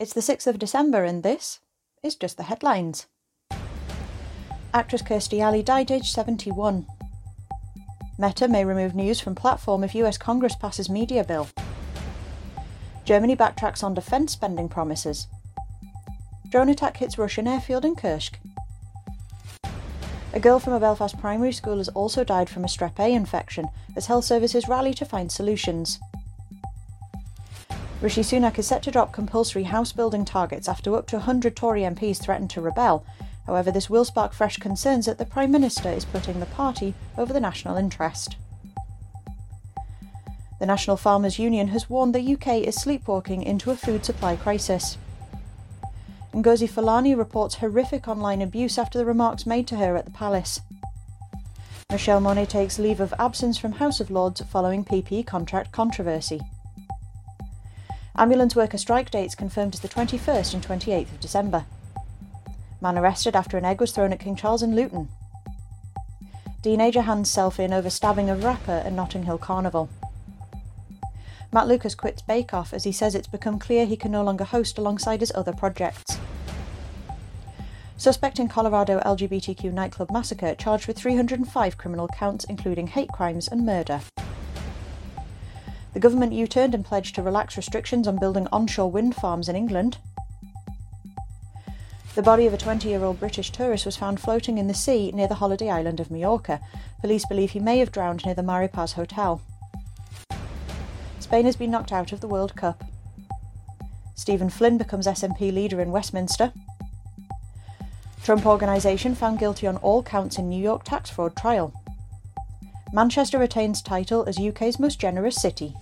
It's the 6th of December, and this is just the headlines. Actress Kirstie Alley died aged 71. Meta may remove news from platform if US Congress passes media bill. Germany backtracks on defence spending promises. Drone attack hits Russian airfield in Kursk. A girl from a Belfast primary school has also died from a strep A infection as health services rally to find solutions. Rishi Sunak is set to drop compulsory house building targets after up to 100 Tory MPs threaten to rebel. However, this will spark fresh concerns that the Prime Minister is putting the party over the national interest. The National Farmers Union has warned the UK is sleepwalking into a food supply crisis. Ngozi Fulani reports horrific online abuse after the remarks made to her at the palace. Michelle Mone takes leave of absence from House of Lords following PPE contract controversy. Ambulance worker strike dates confirmed as the 21st and 28th of December. Man arrested after an egg was thrown at King Charles in Luton. Teenager hands self in over stabbing of rapper at Notting Hill Carnival. Matt Lucas quits Bake Off as he says it's become clear he can no longer host alongside his other projects. Suspect in Colorado LGBTQ nightclub massacre charged with 305 criminal counts, including hate crimes and murder. The government U turned and pledged to relax restrictions on building onshore wind farms in England. The body of a 20 year old British tourist was found floating in the sea near the holiday island of Majorca. Police believe he may have drowned near the Maripaz Hotel. Spain has been knocked out of the World Cup. Stephen Flynn becomes SNP leader in Westminster. Trump Organisation found guilty on all counts in New York tax fraud trial. Manchester retains title as UK's most generous city.